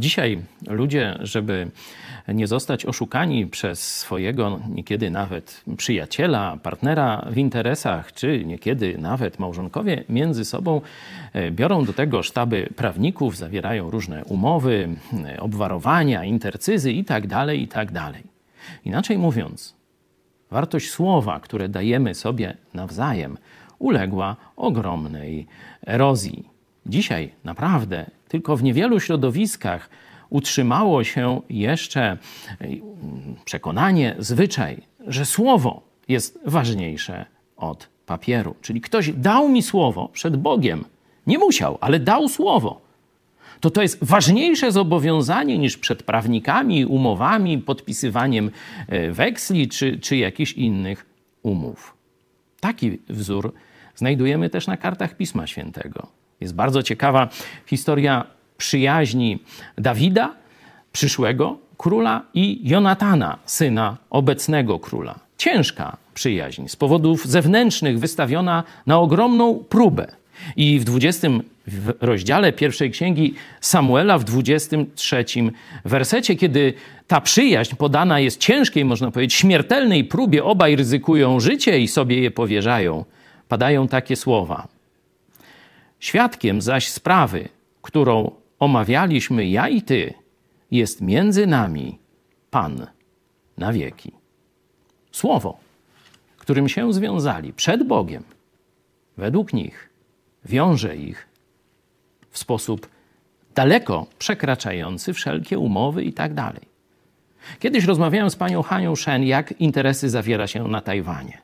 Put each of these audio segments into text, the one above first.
Dzisiaj ludzie, żeby nie zostać oszukani przez swojego niekiedy nawet przyjaciela, partnera w interesach, czy niekiedy nawet małżonkowie między sobą e, biorą do tego sztaby prawników, zawierają różne umowy, e, obwarowania, intercyzy itd., tak itd. Tak Inaczej mówiąc, wartość słowa, które dajemy sobie nawzajem, uległa ogromnej erozji. Dzisiaj naprawdę tylko w niewielu środowiskach utrzymało się jeszcze przekonanie, zwyczaj, że słowo jest ważniejsze od papieru. Czyli ktoś dał mi słowo przed Bogiem. Nie musiał, ale dał słowo. To to jest ważniejsze zobowiązanie niż przed prawnikami, umowami, podpisywaniem e, weksli czy, czy jakichś innych umów. Taki wzór znajdujemy też na kartach Pisma Świętego. Jest bardzo ciekawa historia przyjaźni Dawida, przyszłego króla, i Jonatana, syna obecnego króla. Ciężka przyjaźń, z powodów zewnętrznych wystawiona na ogromną próbę. I w 20 rozdziale pierwszej księgi Samuela, w 23 wersecie, kiedy ta przyjaźń podana jest ciężkiej, można powiedzieć, śmiertelnej próbie, obaj ryzykują życie i sobie je powierzają, padają takie słowa. Świadkiem zaś sprawy, którą omawialiśmy ja i ty, jest między nami Pan na wieki. Słowo, którym się związali przed Bogiem, według nich, wiąże ich w sposób daleko przekraczający wszelkie umowy i tak dalej. Kiedyś rozmawiałem z panią Hanią Shen, jak interesy zawiera się na Tajwanie.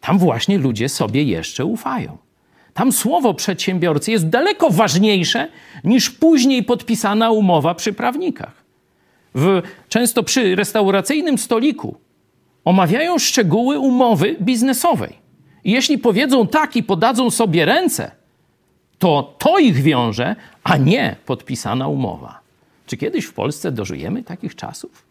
Tam właśnie ludzie sobie jeszcze ufają. Tam słowo przedsiębiorcy jest daleko ważniejsze niż później podpisana umowa przy prawnikach. W, często przy restauracyjnym stoliku omawiają szczegóły umowy biznesowej. I jeśli powiedzą tak i podadzą sobie ręce, to to ich wiąże, a nie podpisana umowa. Czy kiedyś w Polsce dożyjemy takich czasów?